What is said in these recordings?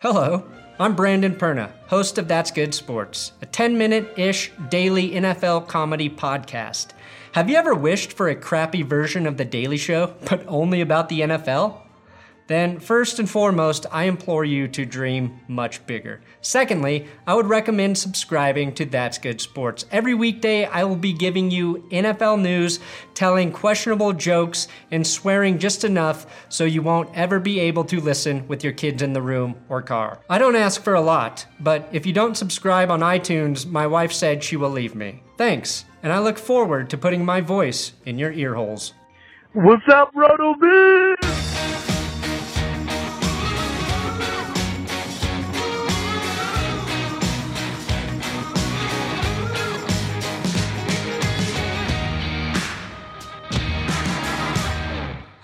Hello, I'm Brandon Perna, host of That's Good Sports, a 10 minute ish daily NFL comedy podcast. Have you ever wished for a crappy version of The Daily Show, but only about the NFL? Then first and foremost, I implore you to dream much bigger. Secondly, I would recommend subscribing to That's Good Sports. Every weekday, I will be giving you NFL news, telling questionable jokes, and swearing just enough so you won't ever be able to listen with your kids in the room or car. I don't ask for a lot, but if you don't subscribe on iTunes, my wife said she will leave me. Thanks, and I look forward to putting my voice in your ear holes. What's up, RotoViz?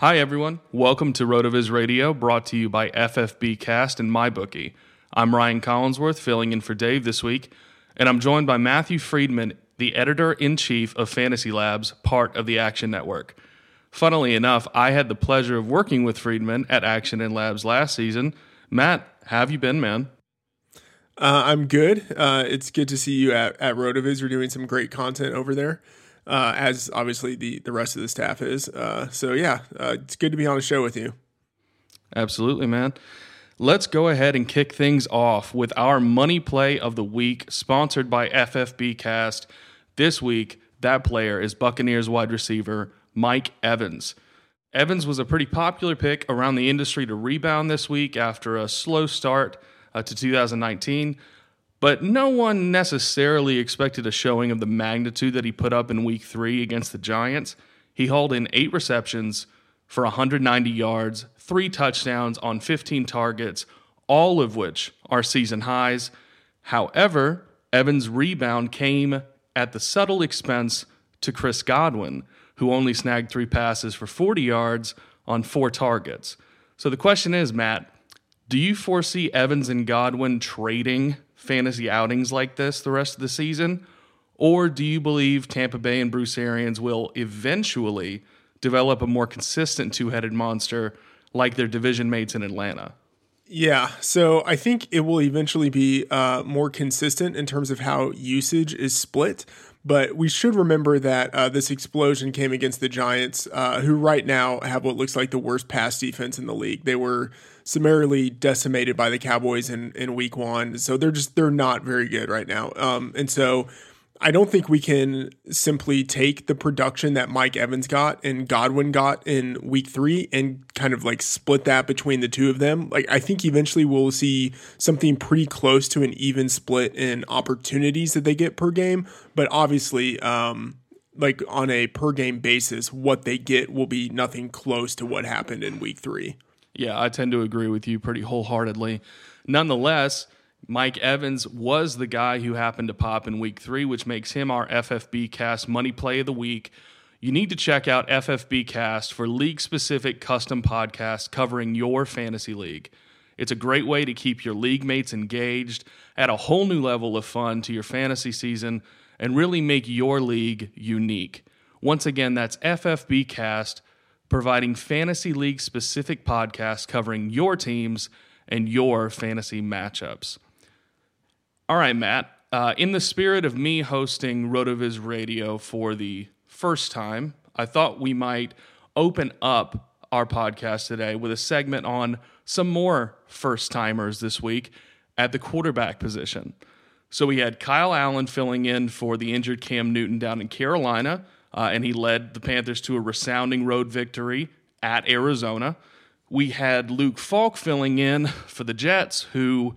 Hi, everyone. Welcome to RotoViz Radio, brought to you by FFB Cast and MyBookie. I'm Ryan Collinsworth, filling in for Dave this week, and I'm joined by Matthew Freedman, the editor in chief of Fantasy Labs, part of the Action Network. Funnily enough, I had the pleasure of working with Freedman at Action and Labs last season. Matt, have you been, man? Uh, I'm good. Uh, it's good to see you at, at RotoViz. You're doing some great content over there uh, as obviously the the rest of the staff is. Uh, so yeah, uh, it's good to be on the show with you. Absolutely, man. Let's go ahead and kick things off with our money play of the week, sponsored by FFB Cast. This week, that player is Buccaneers wide receiver Mike Evans. Evans was a pretty popular pick around the industry to rebound this week after a slow start uh, to 2019 but no one necessarily expected a showing of the magnitude that he put up in week three against the Giants. He hauled in eight receptions for 190 yards, three touchdowns on 15 targets, all of which are season highs. However, Evans' rebound came at the subtle expense to Chris Godwin, who only snagged three passes for 40 yards on four targets. So the question is, Matt, do you foresee Evans and Godwin trading fantasy outings like this the rest of the season? Or do you believe Tampa Bay and Bruce Arians will eventually develop a more consistent two headed monster like their division mates in Atlanta? Yeah, so I think it will eventually be uh, more consistent in terms of how usage is split. But we should remember that uh, this explosion came against the Giants, uh, who right now have what looks like the worst pass defense in the league. They were summarily decimated by the Cowboys in, in week one. So they're just they're not very good right now. Um, and so I don't think we can simply take the production that Mike Evans got and Godwin got in week three and kind of like split that between the two of them. Like I think eventually we'll see something pretty close to an even split in opportunities that they get per game. But obviously, um, like on a per game basis, what they get will be nothing close to what happened in week three. Yeah, I tend to agree with you pretty wholeheartedly. Nonetheless, Mike Evans was the guy who happened to pop in week three, which makes him our FFB cast money play of the week. You need to check out FFB cast for league specific custom podcasts covering your fantasy league. It's a great way to keep your league mates engaged, add a whole new level of fun to your fantasy season, and really make your league unique. Once again, that's FFB cast providing fantasy league specific podcasts covering your teams and your fantasy matchups. All right, Matt. Uh, in the spirit of me hosting RotoViz Radio for the first time, I thought we might open up our podcast today with a segment on some more first timers this week at the quarterback position. So we had Kyle Allen filling in for the injured Cam Newton down in Carolina, uh, and he led the Panthers to a resounding road victory at Arizona. We had Luke Falk filling in for the Jets, who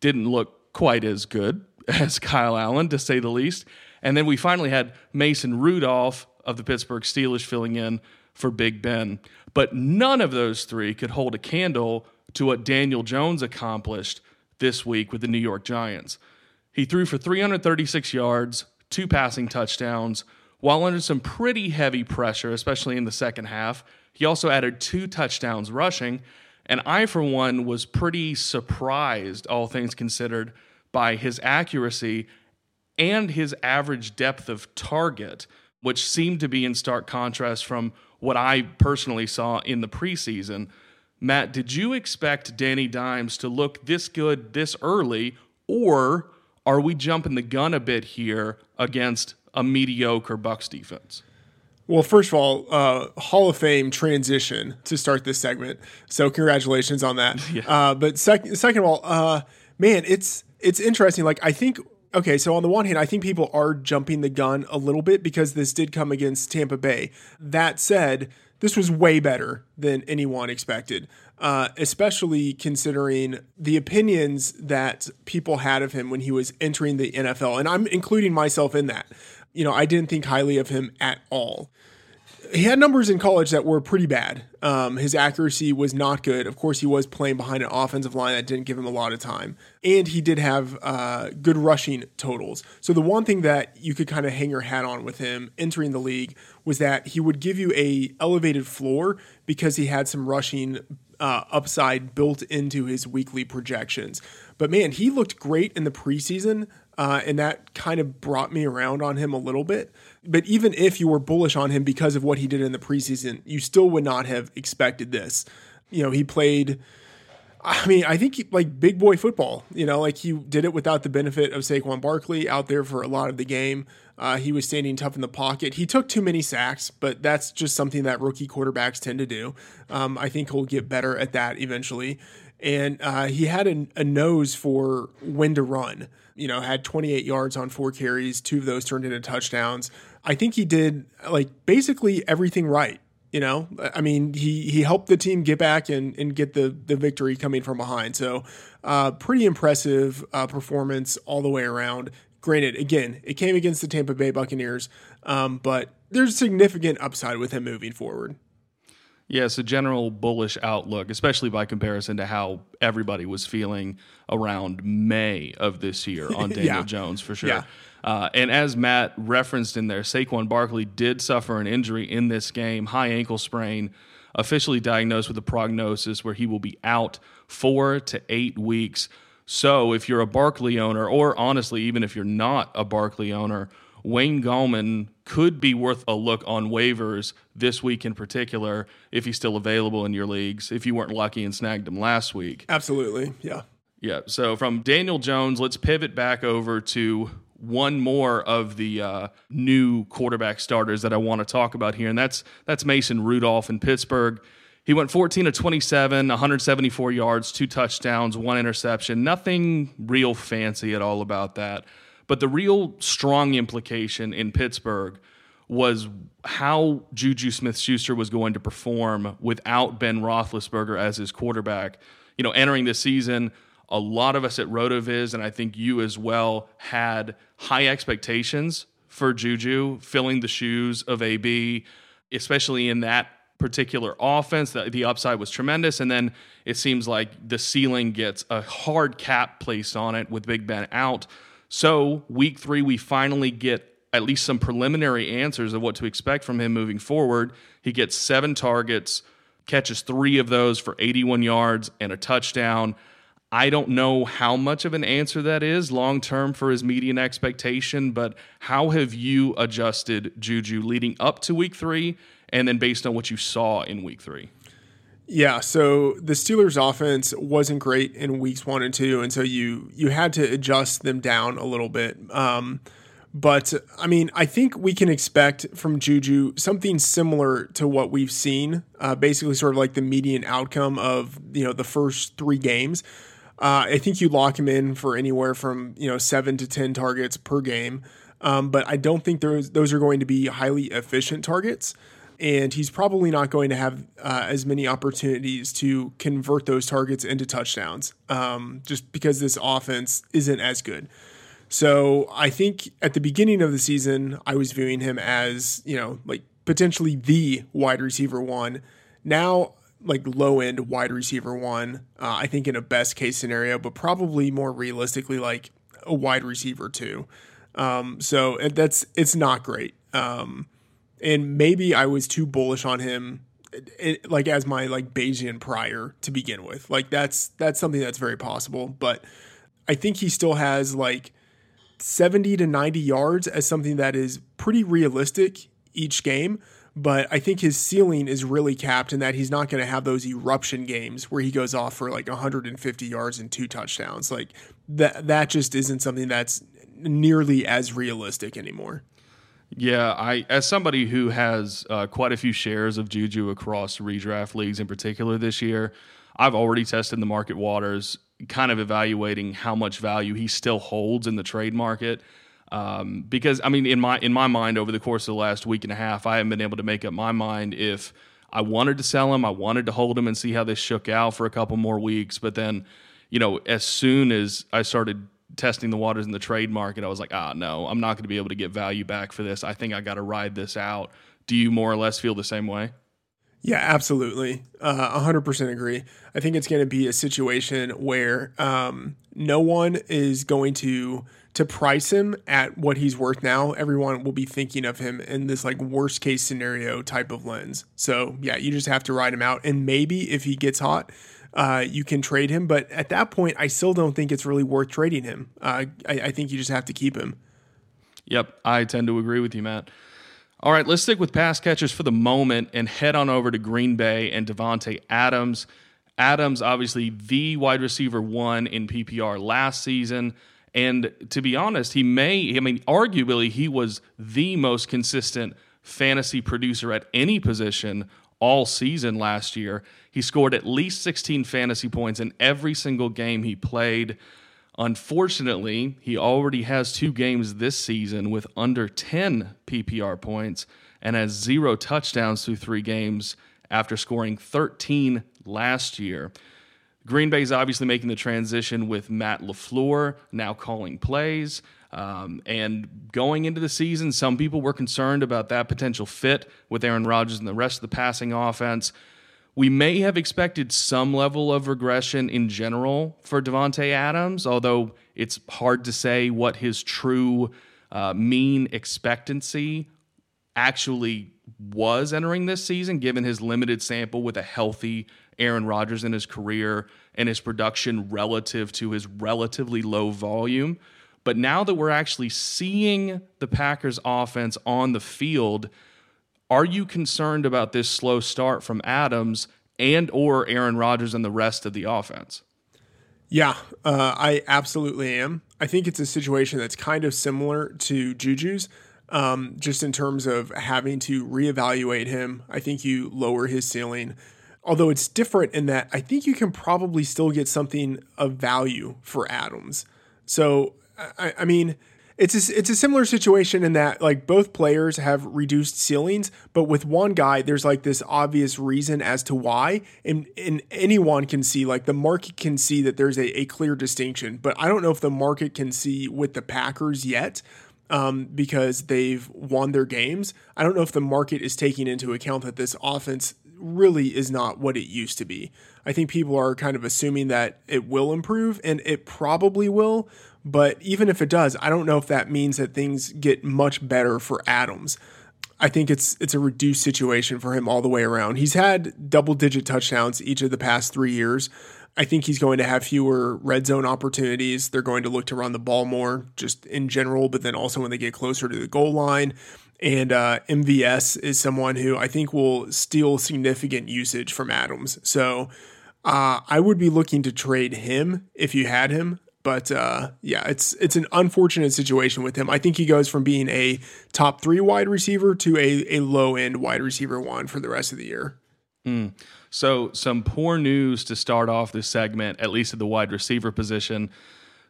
didn't look quite as good as Kyle Allen, to say the least. And then we finally had Mason Rudolph of the Pittsburgh Steelers filling in for Big Ben. But none of those three could hold a candle to what Daniel Jones accomplished this week with the New York Giants. He threw for 336 yards, two passing touchdowns, while under some pretty heavy pressure, especially in the second half. He also added two touchdowns rushing. And I, for one, was pretty surprised, all things considered, by his accuracy and his average depth of target, which seemed to be in stark contrast from what I personally saw in the preseason. Matt, did you expect Danny Dimes to look this good this early, or are we jumping the gun a bit here against a mediocre Bucks defense? Well, first of all, uh, Hall of Fame transition to start this segment. So congratulations on that. Yeah. Uh, but second, second of all, uh, man, it's it's interesting. Like I think okay, so on the one hand, I think people are jumping the gun a little bit because this did come against Tampa Bay. That said, this was way better than anyone expected, uh, especially considering the opinions that people had of him when he was entering the NFL. And I'm including myself in that. You know, I didn't think highly of him at all he had numbers in college that were pretty bad. Um, his accuracy was not good. Of course, he was playing behind an offensive line that didn't give him a lot of time, and he did have uh, good rushing totals. So the one thing that you could kind of hang your hat on with him entering the league was that he would give you a elevated floor because he had some rushing uh, upside built into his weekly projections. But man, he looked great in the preseason, uh, and that kind of brought me around on him a little bit. But even if you were bullish on him because of what he did in the preseason, you still would not have expected this. You know, he played. I mean, I think he, like big boy football. You know, like he did it without the benefit of Saquon Barkley out there for a lot of the game. Uh, he was standing tough in the pocket. He took too many sacks, but that's just something that rookie quarterbacks tend to do. Um, I think he'll get better at that eventually. And uh, he had a, a nose for when to run. You know, had 28 yards on four carries. Two of those turned into touchdowns. I think he did like basically everything right. You know, I mean, he he helped the team get back and, and get the the victory coming from behind. So, uh, pretty impressive uh, performance all the way around. Granted, again, it came against the Tampa Bay Buccaneers, um, but there's significant upside with him moving forward. It's a general bullish outlook, especially by comparison to how everybody was feeling around May of this year on Daniel yeah. Jones, for sure. Yeah. Uh, and as Matt referenced in there, Saquon Barkley did suffer an injury in this game, high ankle sprain, officially diagnosed with a prognosis where he will be out four to eight weeks. So if you're a Barkley owner, or honestly, even if you're not a Barkley owner, Wayne Gallman could be worth a look on waivers this week in particular if he's still available in your leagues, if you weren't lucky and snagged him last week. Absolutely. Yeah. Yeah. So from Daniel Jones, let's pivot back over to one more of the uh, new quarterback starters that I want to talk about here, and that's that's Mason Rudolph in Pittsburgh. He went 14 to 27, 174 yards, two touchdowns, one interception. Nothing real fancy at all about that. But the real strong implication in Pittsburgh was how Juju Smith Schuster was going to perform without Ben Roethlisberger as his quarterback. You know, entering this season, a lot of us at RotoViz, and I think you as well, had high expectations for Juju, filling the shoes of AB, especially in that particular offense. The, the upside was tremendous. And then it seems like the ceiling gets a hard cap placed on it with Big Ben out. So, week three, we finally get at least some preliminary answers of what to expect from him moving forward. He gets seven targets, catches three of those for 81 yards and a touchdown. I don't know how much of an answer that is long term for his median expectation, but how have you adjusted Juju leading up to week three and then based on what you saw in week three? Yeah, so the Steelers offense wasn't great in weeks one and two, and so you you had to adjust them down a little bit. Um, but I mean, I think we can expect from Juju something similar to what we've seen, uh, basically sort of like the median outcome of you know the first three games. Uh, I think you lock him in for anywhere from you know seven to ten targets per game, um, but I don't think those those are going to be highly efficient targets and he's probably not going to have uh, as many opportunities to convert those targets into touchdowns um, just because this offense isn't as good. So I think at the beginning of the season, I was viewing him as, you know, like potentially the wide receiver one. Now, like low end wide receiver one, uh, I think in a best case scenario, but probably more realistically, like a wide receiver two. Um, so that's, it's not great. Um, and maybe I was too bullish on him it, like as my like Bayesian prior to begin with. Like that's that's something that's very possible, but I think he still has like 70 to 90 yards as something that is pretty realistic each game, but I think his ceiling is really capped in that he's not going to have those eruption games where he goes off for like 150 yards and two touchdowns. Like that that just isn't something that's nearly as realistic anymore. Yeah, I as somebody who has uh, quite a few shares of Juju across redraft leagues in particular this year, I've already tested the market waters, kind of evaluating how much value he still holds in the trade market. Um, because I mean, in my in my mind, over the course of the last week and a half, I haven't been able to make up my mind if I wanted to sell him, I wanted to hold him and see how this shook out for a couple more weeks. But then, you know, as soon as I started testing the waters in the trade market, I was like, ah, no, I'm not going to be able to get value back for this. I think I got to ride this out. Do you more or less feel the same way? Yeah, absolutely. Uh, 100% agree. I think it's going to be a situation where um, no one is going to to price him at what he's worth now. Everyone will be thinking of him in this like worst case scenario type of lens. So, yeah, you just have to ride him out and maybe if he gets hot, uh, you can trade him. But at that point, I still don't think it's really worth trading him. Uh, I, I think you just have to keep him. Yep, I tend to agree with you, Matt. All right, let's stick with pass catchers for the moment and head on over to Green Bay and Davante Adams. Adams, obviously the wide receiver one in PPR last season. And to be honest, he may, I mean, arguably, he was the most consistent fantasy producer at any position all season last year. He scored at least 16 fantasy points in every single game he played. Unfortunately, he already has two games this season with under 10 PPR points and has zero touchdowns through three games after scoring 13 last year. Green Bay is obviously making the transition with Matt LaFleur now calling plays. Um, and going into the season, some people were concerned about that potential fit with Aaron Rodgers and the rest of the passing offense. We may have expected some level of regression in general for Davante Adams, although it's hard to say what his true uh, mean expectancy actually was entering this season, given his limited sample with a healthy Aaron Rodgers in his career and his production relative to his relatively low volume. But now that we're actually seeing the Packers offense on the field, are you concerned about this slow start from Adams and or Aaron Rodgers and the rest of the offense? Yeah, uh, I absolutely am. I think it's a situation that's kind of similar to Juju's, um, just in terms of having to reevaluate him. I think you lower his ceiling. Although it's different in that I think you can probably still get something of value for Adams. So I, I mean, it's a, it's a similar situation in that like both players have reduced ceilings, but with one guy, there's like this obvious reason as to why, and and anyone can see like the market can see that there's a, a clear distinction, but I don't know if the market can see with the Packers yet. um, because they've won their games. I don't know if the market is taking into account that this offense really is not what it used to be. I think people are kind of assuming that it will improve, and it probably will. But even if it does, I don't know if that means that things get much better for Adams. I think it's it's a reduced situation for him all the way around. He's had double digit touchdowns each of the past three years. I think he's going to have fewer red zone opportunities. They're going to look to run the ball more, just in general, but then also when they get closer to the goal line. And uh, MVS is someone who I think will steal significant usage from Adams. So uh, I would be looking to trade him if you had him. But uh, yeah, it's it's an unfortunate situation with him. I think he goes from being a top three wide receiver to a, a low end wide receiver one for the rest of the year. Mm. So some poor news to start off this segment, at least at the wide receiver position.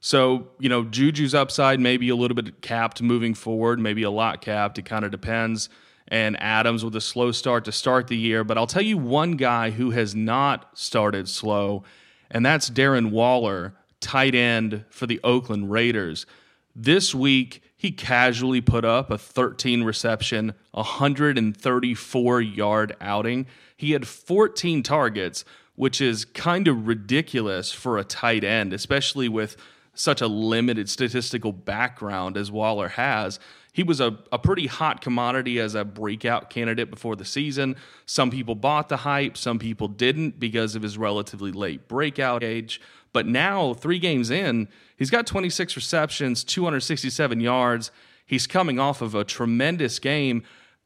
So, you know, Juju's upside maybe a little bit capped moving forward, maybe a lot capped. It kind of depends. And Adams with a slow start to start the year. But I'll tell you one guy who has not started slow, and that's Darren Waller, tight end for the Oakland Raiders. This week, he casually put up a 13 reception, 134 yard outing. He had 14 targets, which is kind of ridiculous for a tight end, especially with such a limited statistical background as Waller has. He was a, a pretty hot commodity as a breakout candidate before the season. Some people bought the hype, some people didn't because of his relatively late breakout age. But now, three games in, he's got 26 receptions, 267 yards. He's coming off of a tremendous game.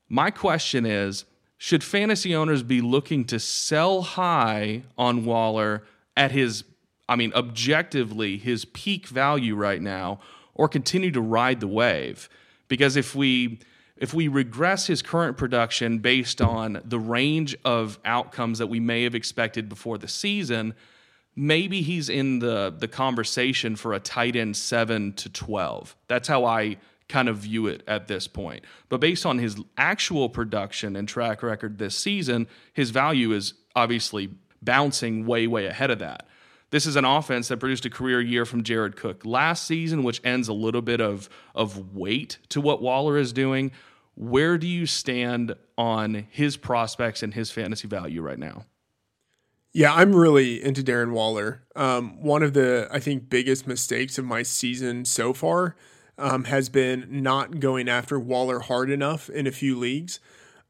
My question is should fantasy owners be looking to sell high on Waller at his I mean, objectively, his peak value right now, or continue to ride the wave. Because if we if we regress his current production based on the range of outcomes that we may have expected before the season, maybe he's in the the conversation for a tight end 7 to 12. That's how I kind of view it at this point. But based on his actual production and track record this season, his value is obviously bouncing way way ahead of that. This is an offense that produced a career year from Jared Cook last season, which ends a little bit of, of weight to what Waller is doing. Where do you stand on his prospects and his fantasy value right now? Yeah, I'm really into Darren Waller. Um, one of the, I think, biggest mistakes of my season so far um, has been not going after Waller hard enough in a few leagues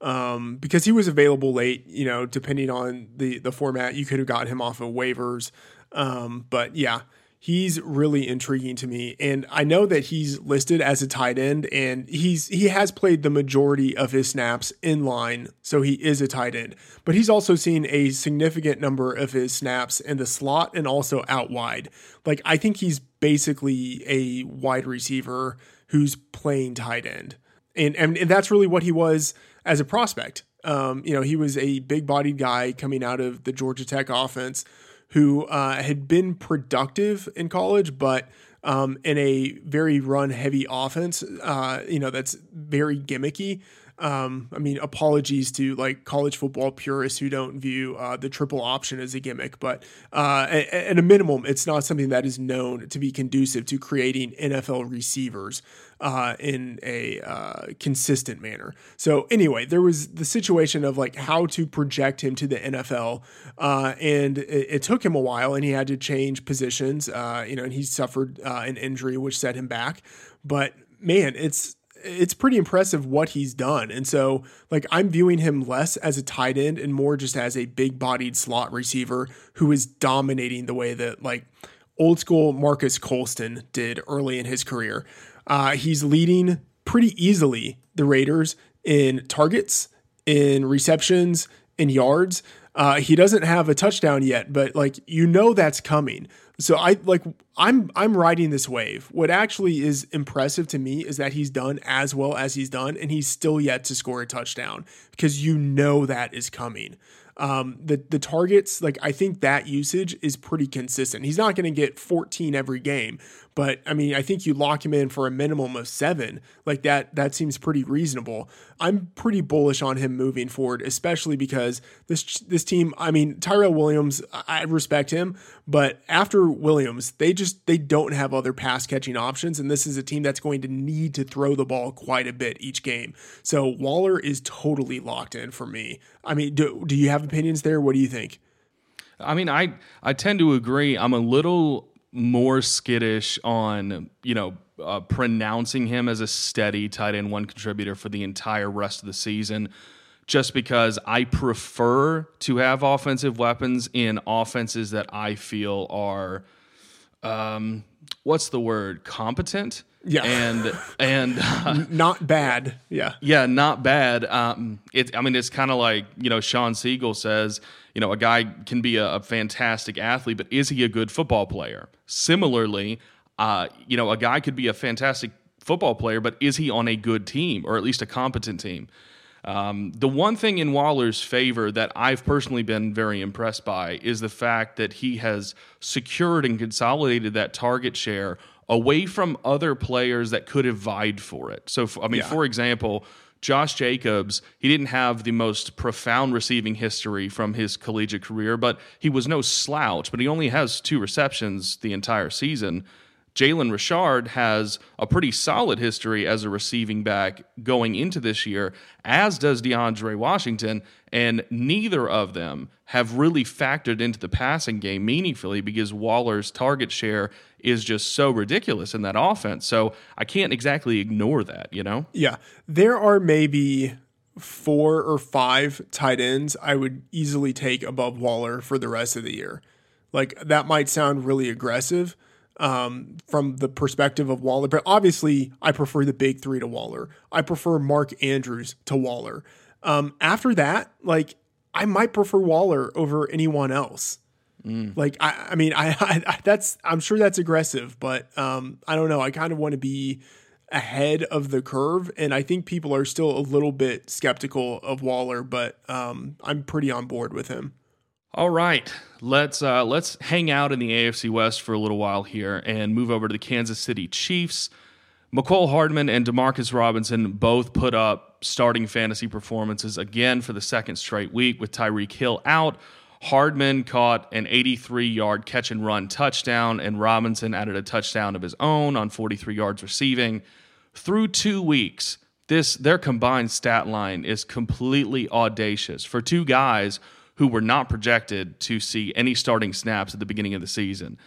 um, because he was available late. You know, depending on the the format, you could have got him off of waivers. Um, but yeah, he's really intriguing to me. And I know that he's listed as a tight end and he's he has played the majority of his snaps in line, so he is a tight end. But he's also seen a significant number of his snaps in the slot and also out wide. Like I think he's basically a wide receiver who's playing tight end. And and, and that's really what he was as a prospect. Um, you know, he was a big bodied guy coming out of the Georgia Tech offense who uh, had been productive in college, but um, in a very run heavy offense, uh, you know, that's very gimmicky. Um, I mean, apologies to like college football purists who don't view uh, the triple option as a gimmick, but uh, at, a minimum, it's not something that is known to be conducive to creating NFL receivers uh, in a uh, consistent manner. So anyway, there was the situation of like how to project him to the NFL, uh, and it, it, took him a while, and he had to change positions. Uh, you know, and he suffered uh, an injury which set him back. But man, it's it's pretty impressive what he's done. And so, like, I'm viewing him less as a tight end and more just as a big bodied slot receiver who is dominating the way that, like, old school Marques Colston did early in his career. Uh, he's leading pretty easily the Raiders in targets, in receptions, in yards. Uh, he doesn't have a touchdown yet, but like you know that's coming. So I like I'm I'm riding this wave. What actually is impressive to me is that he's done as well as he's done, and he's still yet to score a touchdown because you know that is coming. Um, the the targets, like I think that usage is pretty consistent. He's not going to get 14 every game, but I mean, I think you lock him in for a minimum of seven. Like that, that seems pretty reasonable. I'm pretty bullish on him moving forward, especially because this this team. I mean, Tyrell Williams, I respect him, but after Williams, they just they don't have other pass catching options, and this is a team that's going to need to throw the ball quite a bit each game. So Waller is totally locked in for me. I mean, do, do you have opinions there? What do you think? I mean, I I tend to agree. I'm a little more skittish on you know uh, pronouncing him as a steady tight end one contributor for the entire rest of the season just because I prefer to have offensive weapons in offenses that I feel are, um, what's the word, competent. Yeah, and and uh, not bad. Yeah, yeah, not bad. Um, it. I mean, it's kind of like you know Shawn Siegele says. You know, a guy can be a, a fantastic athlete, but is he a good football player? Similarly, uh, you know, a guy could be a fantastic football player, but is he on a good team or at least a competent team? Um, the one thing in Waller's favor that I've personally been very impressed by is the fact that he has secured and consolidated that target share away from other players that could have vied for it. So, I mean, yeah. for example, Josh Jacobs, he didn't have the most profound receiving history from his collegiate career, but he was no slouch. But he only has two receptions the entire season. Jalen Richard has a pretty solid history as a receiving back going into this year, as does DeAndre Washington, and neither of them have really factored into the passing game meaningfully because Waller's target share is just so ridiculous in that offense. So I can't exactly ignore that, you know? Yeah. There are maybe four or five tight ends I would easily take above Waller for the rest of the year. Like that might sound really aggressive, um, from the perspective of Waller. But obviously, I prefer the big three to Waller. I prefer Mark Andrews to Waller. Um, after that, like I might prefer Waller over anyone else. Mm. Like I, I mean, I, I, that's I'm sure that's aggressive, but um, I don't know. I kind of want to be ahead of the curve, and I think people are still a little bit skeptical of Waller, but um, I'm pretty on board with him. All right, let's uh, let's hang out in the AFC West for a little while here and move over to the Kansas City Chiefs. Mecole Hardman and Demarcus Robinson both put up starting fantasy performances again for the second straight week with Tyreek Hill out. Hardman caught an 83 yard catch and run touchdown, and Robinson added a touchdown of his own on 43 yards receiving. Through two weeks, this their combined stat line is completely audacious for two guys who were not projected to see any starting snaps at the beginning of the season.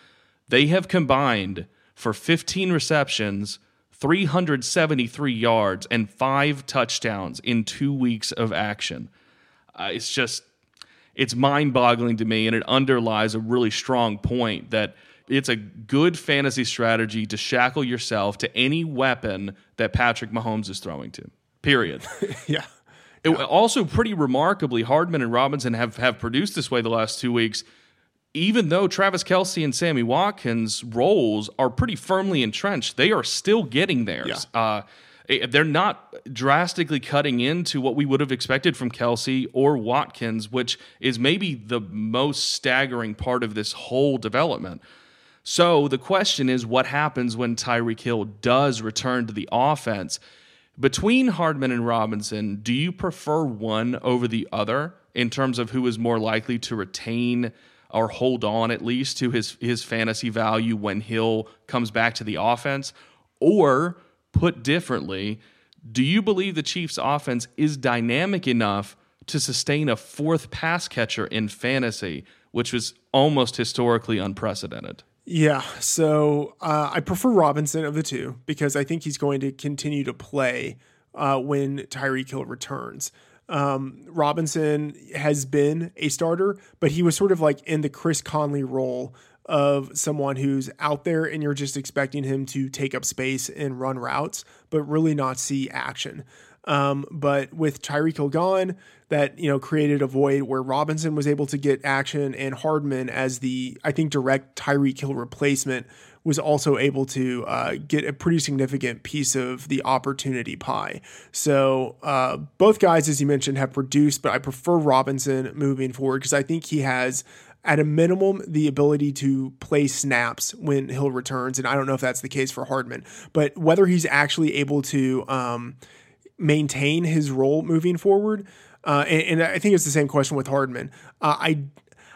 They have combined for 15 receptions, 373 yards, and five touchdowns in two weeks of action. Uh, it's just, it's mind boggling to me, and it underlies a really strong point that it's a good fantasy strategy to shackle yourself to any weapon that Patrick Mahomes is throwing to. Period. yeah. It, also, pretty remarkably, Hardman and Robinson have, have produced this way the last two weeks, even though Travis Kelce and Sammy Watkins' roles are pretty firmly entrenched. They are still getting theirs. Yeah. Uh, Eh, they're not drastically cutting into what we would have expected from Kelce or Watkins, which is maybe the most staggering part of this whole development. So the question is what happens when Tyreek Hill does return to the offense? Between Hardman and Robinson, do you prefer one over the other in terms of who is more likely to retain or hold on at least to his his fantasy value when Hill comes back to the offense? Or put differently, do you believe the Chiefs offense is dynamic enough to sustain a fourth pass catcher in fantasy, which was almost historically unprecedented? Yeah, so uh, I prefer Robinson of the two because I think he's going to continue to play uh, when Tyreek Hill returns. Um, Robinson has been a starter, but he was sort of like in the Chris Conley role of someone who's out there and you're just expecting him to take up space and run routes, but really not see action. Um, but with Tyreek Hill gone, that you know created a void where Robinson was able to get action, and Hardman as the I think direct Tyreek Hill replacement was also able to uh, get a pretty significant piece of the opportunity pie. So uh, both guys, as you mentioned, have produced, but I prefer Robinson moving forward because I think he has at a minimum the ability to play snaps when Hill returns, and I don't know if that's the case for Hardman, but whether he's actually able to. Um, maintain his role moving forward. Uh, and, and, I think it's the same question with Hardman. Uh, I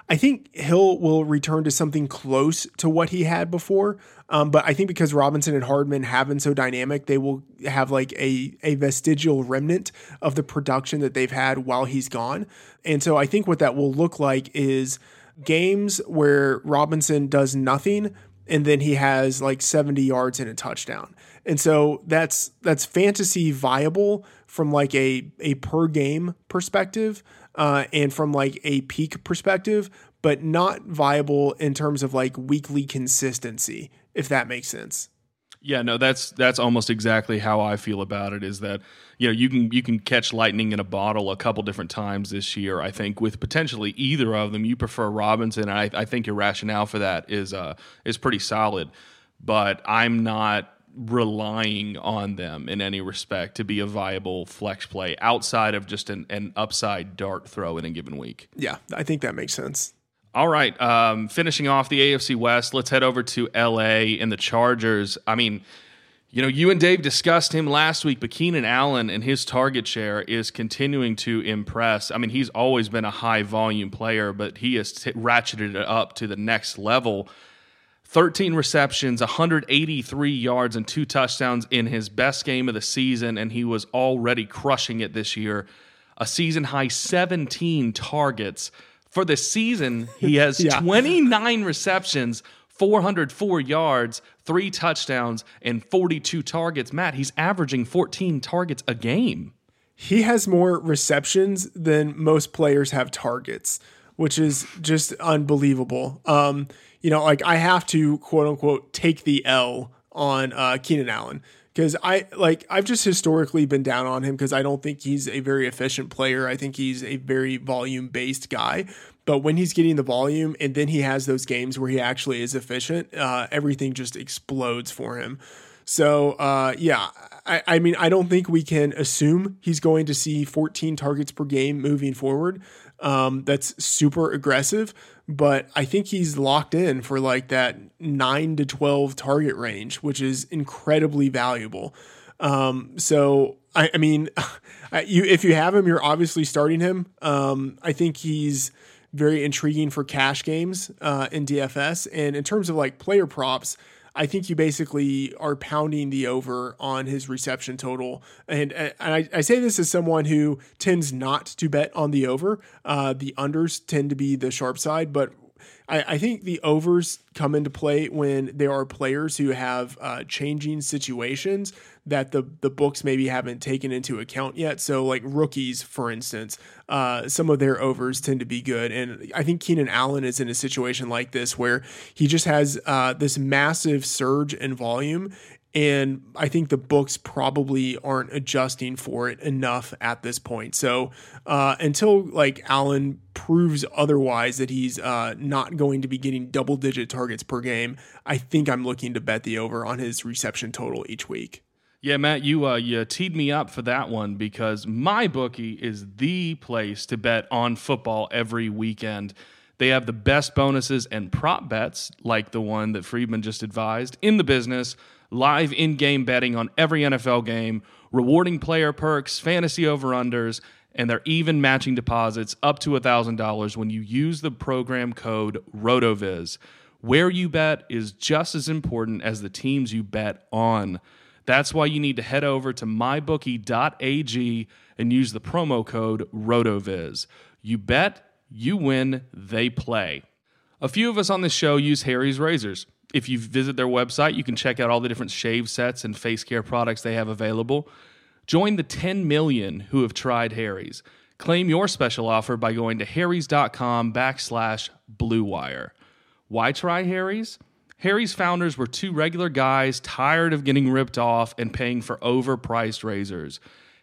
I think Hill will return to something close to what he had before. Um, but I think because Robinson and Hardman have been so dynamic, they will have like a, a vestigial remnant of the production that they've had while he's gone. And so I think what that will look like is games where Robinson does nothing and then he has like 70 yards and a touchdown. And so that's that's fantasy viable from like a a per game perspective uh, and from like a peak perspective, but not viable in terms of like weekly consistency, if that makes sense. Yeah, no, that's that's almost exactly how I feel about it. Is that you know you can you can catch lightning in a bottle a couple different times this year. I think with potentially either of them, you prefer Robinson. I, I think your rationale for that is uh is pretty solid, but I'm not relying on them in any respect to be a viable flex play outside of just an, an upside dart throw in a given week. Yeah, I think that makes sense. All right. Um, finishing off the AFC West, let's head over to LA and the Chargers. I mean, you know, you and Dave discussed him last week, but Keenan Allen and his target share is continuing to impress. I mean, he's always been a high volume player, but he has t- ratcheted it up to the next level. 13 receptions, 183 yards, and two touchdowns in his best game of the season, and he was already crushing it this year. A season high 17 targets. For the season, he has yeah. 29 receptions, 404 yards, three touchdowns, and 42 targets. Matt, he's averaging 14 targets a game. He has more receptions than most players have targets, which is just unbelievable. Um, you know, like I have to quote unquote take the L on uh, Keenan Allen because I like I've just historically been down on him because I don't think he's a very efficient player. I think he's a very volume based guy. But when he's getting the volume and then he has those games where he actually is efficient, uh, everything just explodes for him. So uh, yeah, I, I mean I don't think we can assume he's going to see 14 targets per game moving forward. Um, that's super aggressive but I think he's locked in for like that nine to 12 target range, which is incredibly valuable. Um, so, I, I mean, you if you have him, you're obviously starting him. Um, I think he's very intriguing for cash games uh, in DFS. And in terms of like player props, I think you basically are pounding the over on his reception total. And, and I, I, say this as someone who tends not to bet on the over. Uh, the unders tend to be the sharp side, but I, I think the overs come into play when there are players who have uh, changing situations that the the books maybe haven't taken into account yet. So like rookies, for instance, uh, some of their overs tend to be good, and I think Keenan Allen is in a situation like this where he just has uh, this massive surge in volume, and I think the books probably aren't adjusting for it enough at this point. So uh, until like Allen proves otherwise that he's uh, not going to be getting double digit targets per game, I think I'm looking to bet the over on his reception total each week. Yeah, Matt, you uh, you teed me up for that one because MyBookie is the place to bet on football every weekend. They have the best bonuses and prop bets, like the one that Freedman just advised, in the business live in game betting on every NFL game, rewarding player perks, fantasy over unders, and they're even matching deposits up to $1,000 when you use the program code RotoViz. Where you bet is just as important as the teams you bet on. That's why you need to head over to mybookie.ag and use the promo code RotoViz. You bet, you win, they play. A few of us on this show use Harry's razors if you visit their website, you can check out all the different shave sets and face care products they have available. Join the 10 million who have tried Harry's. Claim your special offer by going to harrys.com backslash blue wire. Why try Harry's? Harry's founders were two regular guys tired of getting ripped off and paying for overpriced razors.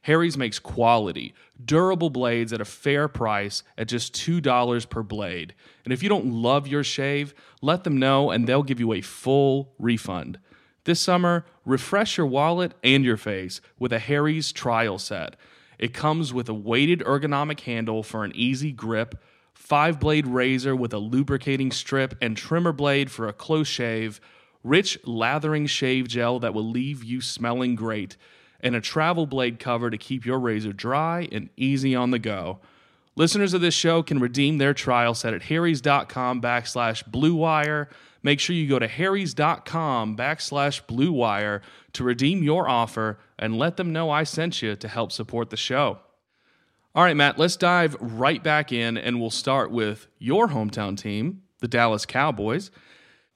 Harry's makes quality, durable blades at a fair price at just $2 per blade. And if you don't love your shave, let them know and they'll give you a full refund. This summer, refresh your wallet and your face with a Harry's trial set. It comes with a weighted ergonomic handle for an easy grip, five blade razor with a lubricating strip and trimmer blade for a close shave, rich lathering shave gel that will leave you smelling great and a travel blade cover to keep your razor dry and easy on the go. Listeners of this show can redeem their trial set at harrys.com backslash blue wire. Make sure you go to harrys.com backslash blue wire to redeem your offer and let them know I sent you to help support the show. All right, Matt, let's dive right back in and we'll start with your hometown team, the Dallas Cowboys.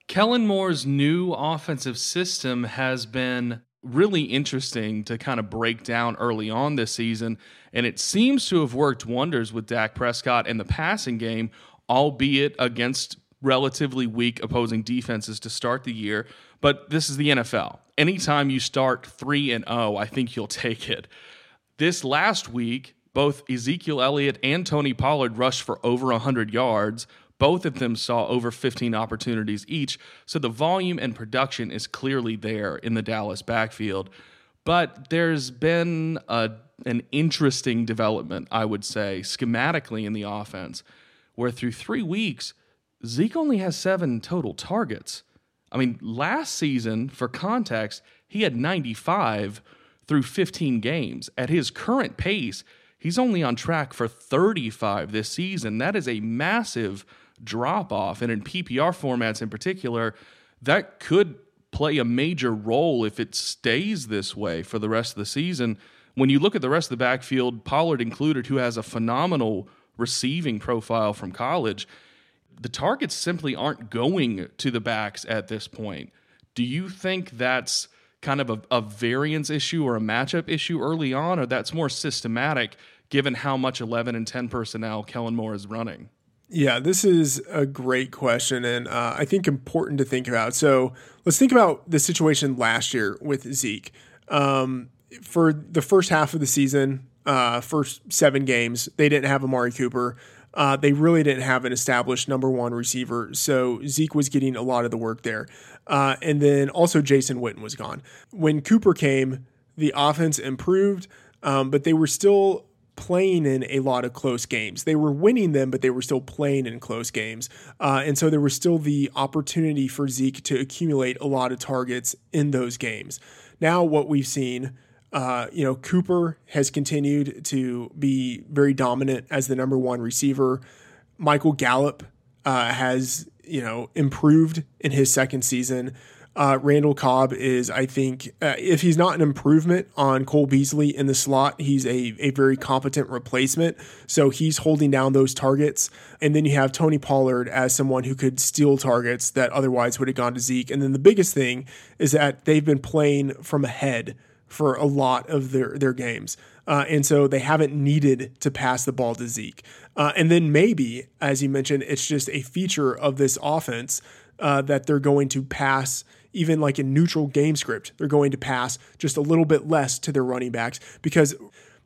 Kellen Moore's new offensive system has been really interesting to kind of break down early on this season. And it seems to have worked wonders with Dak Prescott in the passing game, albeit against relatively weak opposing defenses to start the year. But this is the NFL. Anytime you start 3 and 0, I think you'll take it. This last week, both Ezekiel Elliott and Tony Pollard rushed for over 100 yards. Both of them saw over 15 opportunities each, so the volume and production is clearly there in the Dallas backfield. But there's been a, an interesting development, I would say, schematically in the offense, where through three weeks, Zeke only has seven total targets. I mean, last season, for context, he had 95 through 15 games. At his current pace, he's only on track for 35 this season. That is a massive drop off. And in PPR formats in particular, that could play a major role if it stays this way for the rest of the season. When you look at the rest of the backfield, Pollard included, who has a phenomenal receiving profile from college, the targets simply aren't going to the backs at this point. Do you think that's kind of a, a variance issue or a matchup issue early on, or that's more systematic given how much 11 and 10 personnel Kellen Moore is running? Yeah, this is a great question, and uh, I think important to think about. So let's think about the situation last year with Zeke. Um, for the first half of the season, uh, first seven games, they didn't have Amari Cooper. Uh, they really didn't have an established number one receiver, so Zeke was getting a lot of the work there. Uh, and then also Jason Witten was gone. When Cooper came, the offense improved, um, but they were still playing in a lot of close games. They were winning them, but they were still playing in close games. Uh, and so there was still the opportunity for Zeke to accumulate a lot of targets in those games. Now, what we've seen, uh, you know, Cooper has continued to be very dominant as the number one receiver. Michael Gallup uh, has, you know, improved in his second season. Uh, Randall Cobb is, I think, uh, if he's not an improvement on Cole Beasley in the slot, he's a, a very competent replacement. So he's holding down those targets. And then you have Tony Pollard as someone who could steal targets that otherwise would have gone to Zeke. And then the biggest thing is that they've been playing from ahead for a lot of their, their games. Uh, and so they haven't needed to pass the ball to Zeke. Uh, and then maybe, as you mentioned, it's just a feature of this offense uh, that they're going to pass even like in neutral game script, they're going to pass just a little bit less to their running backs because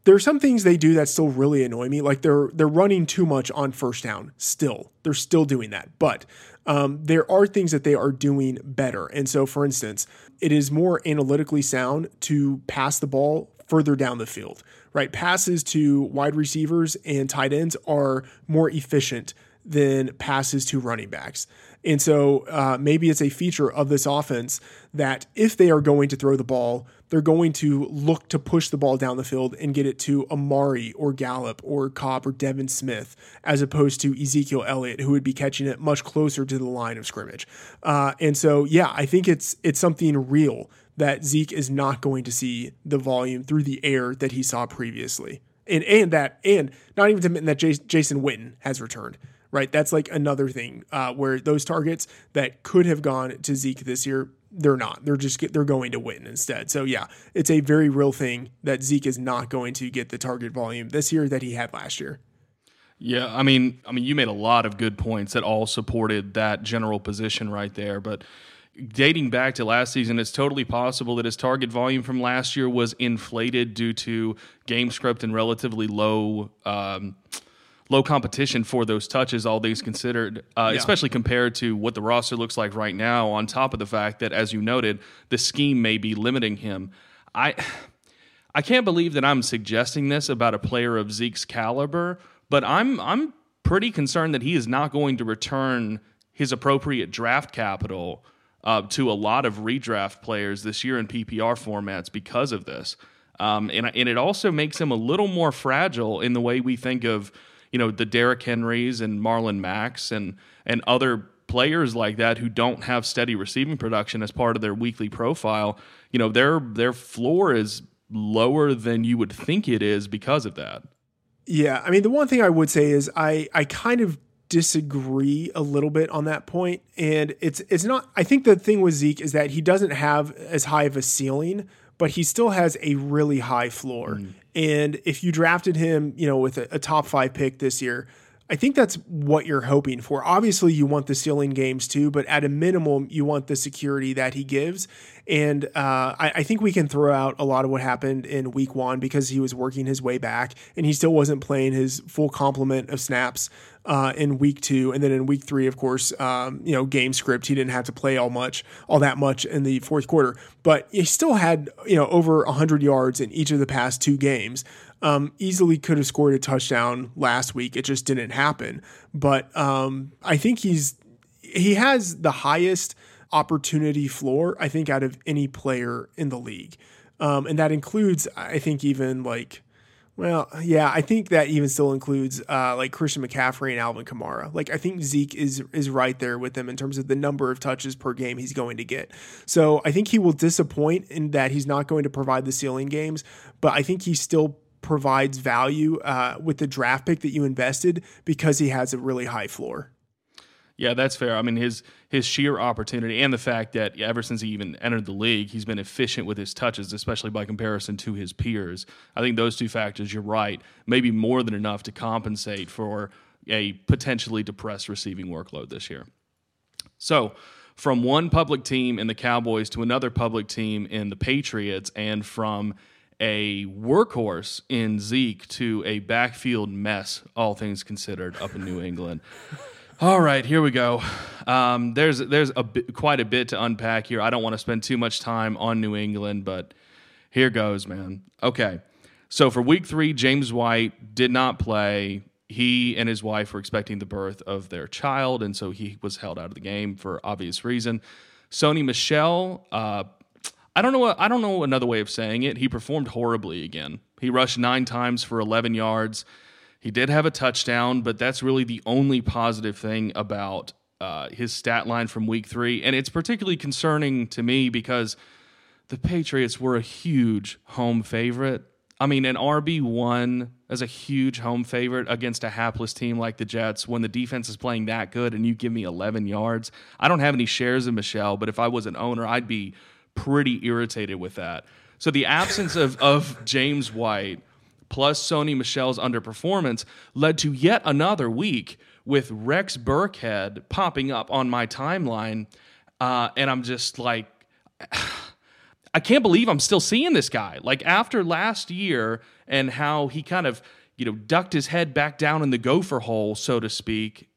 there are some things they do that still really annoy me. Like they're they're running too much on first down. Still, they're still doing that, but um, there are things that they are doing better. And so, for instance, it is more analytically sound to pass the ball further down the field. Right, passes to wide receivers and tight ends are more efficient than passes to running backs. And so uh, maybe it's a feature of this offense that if they are going to throw the ball, they're going to look to push the ball down the field and get it to Amari or Gallup or Cobb or Devin Smith, as opposed to Ezekiel Elliott, who would be catching it much closer to the line of scrimmage. Uh, and so, yeah, I think it's it's something real that Zeke is not going to see the volume through the air that he saw previously. And, and that and not even to mention that Jason Witten has returned right? That's like another thing uh, where those targets that could have gone to Zeke this year, they're not. They're just they're going to Witten instead. So yeah, it's a very real thing that Zeke is not going to get the target volume this year that he had last year. Yeah, I mean, I mean, you made a lot of good points that all supported that general position right there, but dating back to last season, it's totally possible that his target volume from last year was inflated due to game script and relatively low um, low competition for those touches, all things considered, uh, yeah. especially compared to what the roster looks like right now. On top of the fact that, as you noted, the scheme may be limiting him. I, I can't believe that I'm suggesting this about a player of Zeke's caliber, but I'm I'm pretty concerned that he is not going to return his appropriate draft capital uh, to a lot of redraft players this year in PPR formats because of this. Um, and, and it also makes him a little more fragile in the way we think of you know, the Derrick Henrys and Marlon Macks and and other players like that who don't have steady receiving production as part of their weekly profile, you know, their their floor is lower than you would think it is because of that. Yeah, I mean the one thing I would say is I I kind of disagree a little bit on that point and it's it's not I think the thing with Zeke is that he doesn't have as high of a ceiling but he still has a really high floor. Mm. And if you drafted him, you know, with a, a top 5 pick this year, I think that's what you're hoping for. Obviously, you want the ceiling games too, but at a minimum, you want the security that he gives. And uh, I, I, think we can throw out a lot of what happened in week one because he was working his way back and he still wasn't playing his full complement of snaps uh, in week two. And then in week three, of course, um, you know, game script, he didn't have to play all much, all that much in the fourth quarter, but he still had, you know, over 100 yards in each of the past two games um, easily could have scored a touchdown last week. It just didn't happen. But um, I think he's he has the highest opportunity floor I think out of any player in the league, um, and that includes I think even like. Well, yeah, I think that even still includes uh, like Christian McCaffrey and Alvin Kamara. Like I think Zeke is is right there with them in terms of the number of touches per game he's going to get. So I think he will disappoint in that he's not going to provide the ceiling games, but I think he's still provides value uh, with the draft pick that you invested because he has a really high floor. Yeah, that's fair. I mean, his his sheer opportunity and the fact that ever since he even entered the league, he's been efficient with his touches, especially by comparison to his peers. I think those two factors, you're right, maybe more than enough to compensate for a potentially depressed receiving workload this year. So, from one public team in the Cowboys to another public team in the Patriots, and from a workhorse in Zeke to a backfield mess, all things considered, up in New England. All right, here we go. Um, there's there's a quite a bit to unpack here. I don't want to spend too much time on New England, but here goes, man. Okay, so for Week Three, James White did not play. He and his wife were expecting the birth of their child, and so he was held out of the game for obvious reason. Sony Michel uh, I don't know. I don't know another way of saying it. He performed horribly again. He rushed nine times for 11 yards. He did have a touchdown, but that's really the only positive thing about uh, his stat line from Week Three, and it's particularly concerning to me because the Patriots were a huge home favorite. I mean, an RB one as a huge home favorite against a hapless team like the Jets when the defense is playing that good, and you give me 11 yards. I don't have any shares in Michel, but if I was an owner, I'd be pretty irritated with that. So the absence of, of James White plus Sony Michel's underperformance led to yet another week with Rex Burkhead popping up on my timeline. Uh, and I'm just like, I can't believe I'm still seeing this guy. Like after last year and how he kind of, you know, ducked his head back down in the gopher hole, so to speak.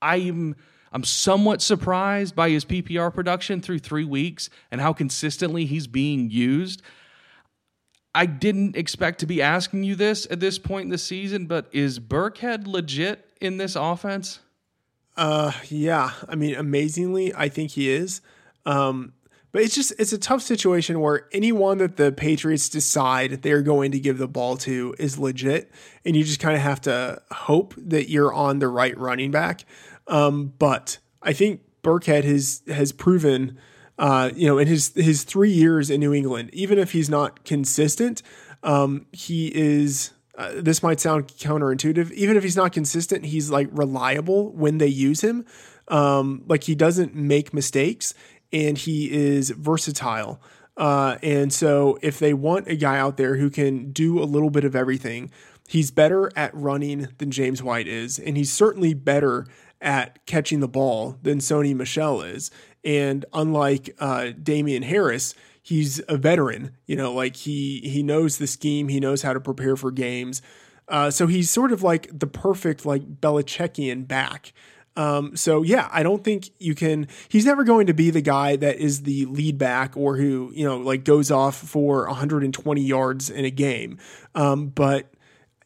I'm I'm somewhat surprised by his PPR production through three weeks and how consistently he's being used. I didn't expect to be asking you this at this point in the season, but is Burkhead legit in this offense? Uh, yeah. I mean, amazingly, I think he is. Um, but it's just it's a tough situation where anyone that the Patriots decide they're going to give the ball to is legit, and you just kind of have to hope that you're on the right running back. Um, but I think Burkhead has has proven, uh, you know, in his his three years in New England, even if he's not consistent, um, he is. Uh, this might sound counterintuitive. Even if he's not consistent, he's like reliable when they use him. Um, like he doesn't make mistakes, and he is versatile. Uh, and so, if they want a guy out there who can do a little bit of everything, he's better at running than James White is, and he's certainly better at catching the ball than Sony Michel is. And unlike uh, Damien Harris, he's a veteran. You know, like he he knows the scheme, he knows how to prepare for games. Uh, so he's sort of like the perfect like Belichickian back. Um, so yeah, I don't think you can. He's never going to be the guy that is the lead back or who you know like goes off for 120 yards in a game. Um, but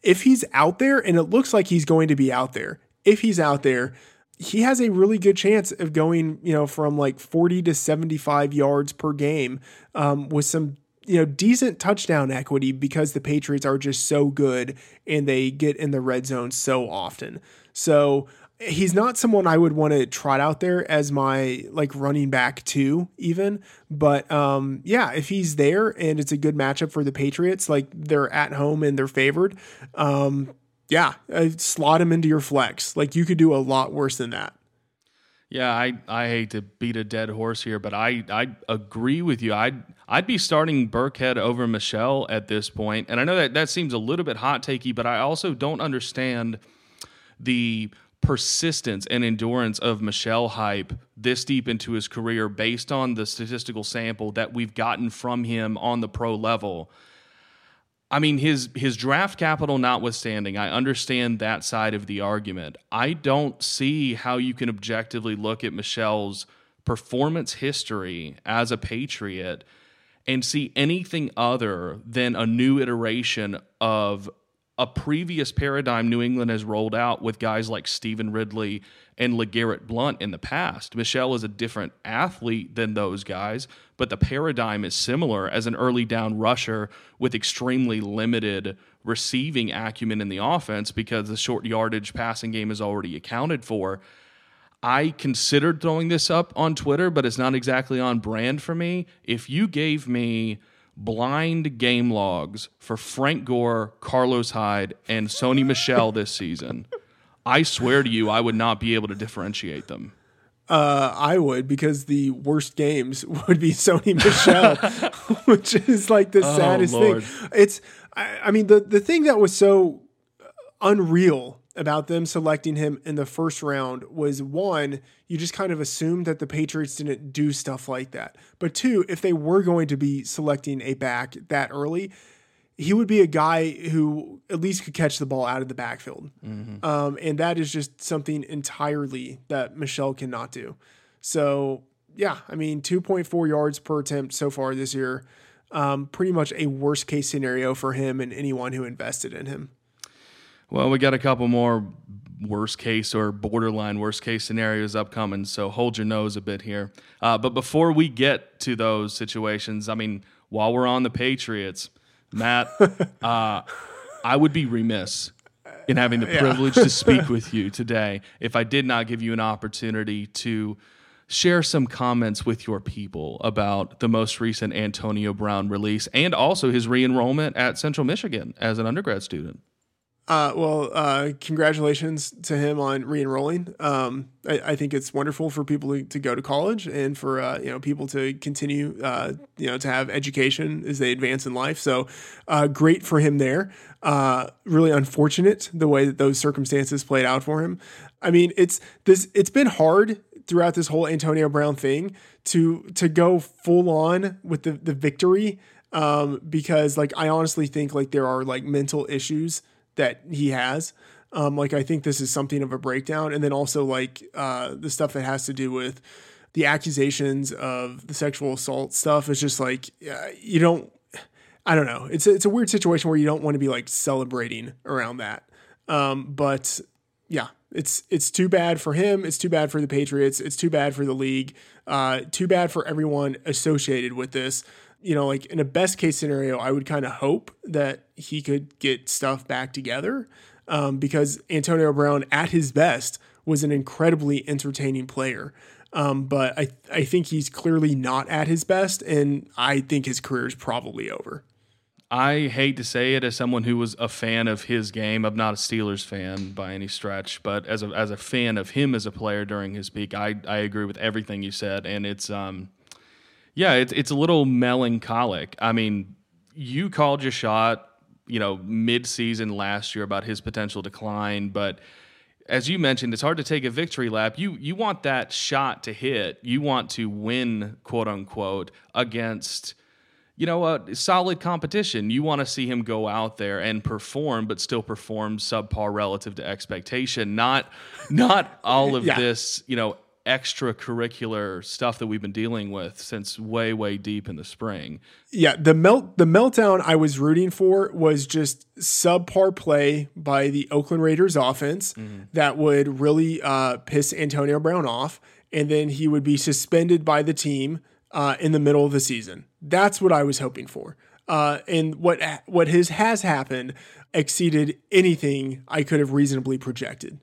if he's out there, and it looks like he's going to be out there, if he's out there, he has a really good chance of going, you know, from like 40 to 75 yards per game um, with some you know, decent touchdown equity because the Patriots are just so good and they get in the red zone so often. So he's not someone I would want to trot out there as my like running back too, even. But um, yeah, if he's there and it's a good matchup for the Patriots, like they're at home and they're favored, um, yeah, uh, slot him into your flex. Like you could do a lot worse than that. Yeah, I, I hate to beat a dead horse here, but I, I agree with you. I'd I'd be starting Burkhead over Michel at this point, and I know that that seems a little bit hot takey, but I also don't understand the persistence and endurance of Michel hype this deep into his career based on the statistical sample that we've gotten from him on the pro level. I mean, his his draft capital notwithstanding, I understand that side of the argument. I don't see how you can objectively look at Michel's performance history as a Patriot and see anything other than a new iteration of a previous paradigm New England has rolled out with guys like Stevan Ridley and LeGarrette Blunt in the past. Michel is a different athlete than those guys, but the paradigm is similar as an early down rusher with extremely limited receiving acumen in the offense because the short yardage passing game is already accounted for. I considered throwing this up on Twitter, but it's not exactly on brand for me. If you gave me blind game logs for Frank Gore, Carlos Hyde, and Sony Michel this season, I swear to you, I would not be able to differentiate them. Uh, I would because the worst games would be Sony Michel, which is like the oh, saddest Lord. thing. It's, I, I mean, the the thing that was so unreal about them selecting him in the first round was one, you just kind of assumed that the Patriots didn't do stuff like that. But two, if they were going to be selecting a back that early, he would be a guy who at least could catch the ball out of the backfield. Mm-hmm. Um, and that is just something entirely that Michel cannot do. So, yeah, I mean, 2.4 yards per attempt so far this year. Um, pretty much a worst case scenario for him and anyone who invested in him. Well, we got a couple more worst case or borderline worst case scenarios upcoming, so hold your nose a bit here. Uh, but before we get to those situations, I mean, while we're on the Patriots, Matt, uh, I would be remiss in having the privilege yeah. to speak with you today if I did not give you an opportunity to share some comments with your people about the most recent Antonio Brown release and also his re enrollment at Central Michigan as an undergrad student. Uh, well, uh, congratulations to him on re-enrolling. Um, I, I, think it's wonderful for people to, to go to college and for uh, you know people to continue uh, you know to have education as they advance in life. So uh, great for him there. Uh, really unfortunate the way that those circumstances played out for him. I mean, it's this. It's been hard throughout this whole Antonio Brown thing to to go full on with the the victory um, because like I honestly think like there are like mental issues that he has. Um, like I think this is something of a breakdown, and then also like uh, the stuff that has to do with the accusations of the sexual assault stuff is just like uh, you don't. I don't know. It's a, it's a weird situation where you don't want to be like celebrating around that. Um, but yeah, it's it's too bad for him. It's too bad for the Patriots. It's too bad for the league. Uh, too bad for everyone associated with this you know, like in a best case scenario, I would kind of hope that he could get stuff back together um, because Antonio Brown, at his best, was an incredibly entertaining player. Um, but I, I think he's clearly not at his best, and I think his career is probably over. I hate to say it as someone who was a fan of his game. I'm not a Steelers fan by any stretch, but as a as a fan of him as a player during his peak, I I agree with everything you said, and it's um yeah, it's it's a little melancholic. I mean, you called your shot, you know, mid-season last year about his potential decline, but as you mentioned, it's hard to take a victory lap. You you want that shot to hit. You want to win, quote unquote, against you know a solid competition. You want to see him go out there and perform, but still perform subpar relative to expectation. Not not all of yeah. this, you know, extracurricular stuff that we've been dealing with since way way deep in the spring. Yeah, the melt the meltdown I was rooting for was just subpar play by the Oakland Raiders offense mm-hmm. that would really uh, piss Antonio Brown off, and then he would be suspended by the team uh, in the middle of the season. That's what I was hoping for. Uh, and what what has has happened exceeded anything I could have reasonably projected.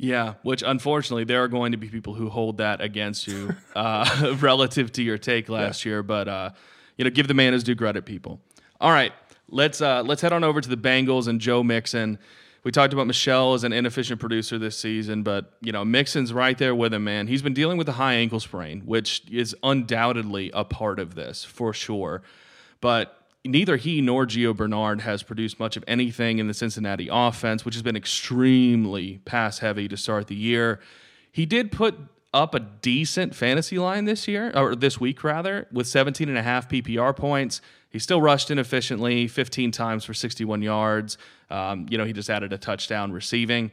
Yeah, which unfortunately there are going to be people who hold that against you uh, relative to your take last yeah. year. But uh, you know, give the man his due credit, people. All right, let's uh, let's head on over to the Bengals and Joe Mixon. We talked about Michel as an inefficient producer this season, but you know Mixon's right there with him, man. He's been dealing with a high ankle sprain, which is undoubtedly a part of this for sure. But neither he nor Gio Bernard has produced much of anything in the Cincinnati offense, which has been extremely pass heavy to start the year. He did put up a decent fantasy line this year, or this week rather, with 17 and a half PPR points. He still rushed inefficiently 15 times for 61 yards. Um, you know, he just added a touchdown receiving.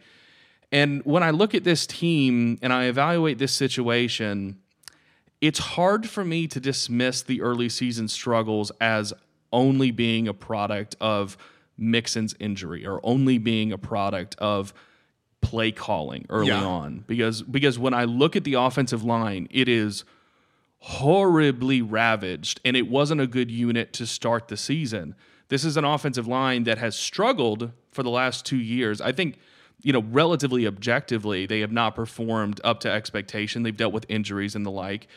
And when I look at this team and I evaluate this situation, it's hard for me to dismiss the early season struggles as only being a product of Mixon's injury or only being a product of play calling early yeah. on because because when I look at the offensive line, it is horribly ravaged and it wasn't a good unit to start the season. This is an offensive line that has struggled for the last 2 years. I think you know, relatively objectively, they have not performed up to expectation. They've dealt with injuries and the like.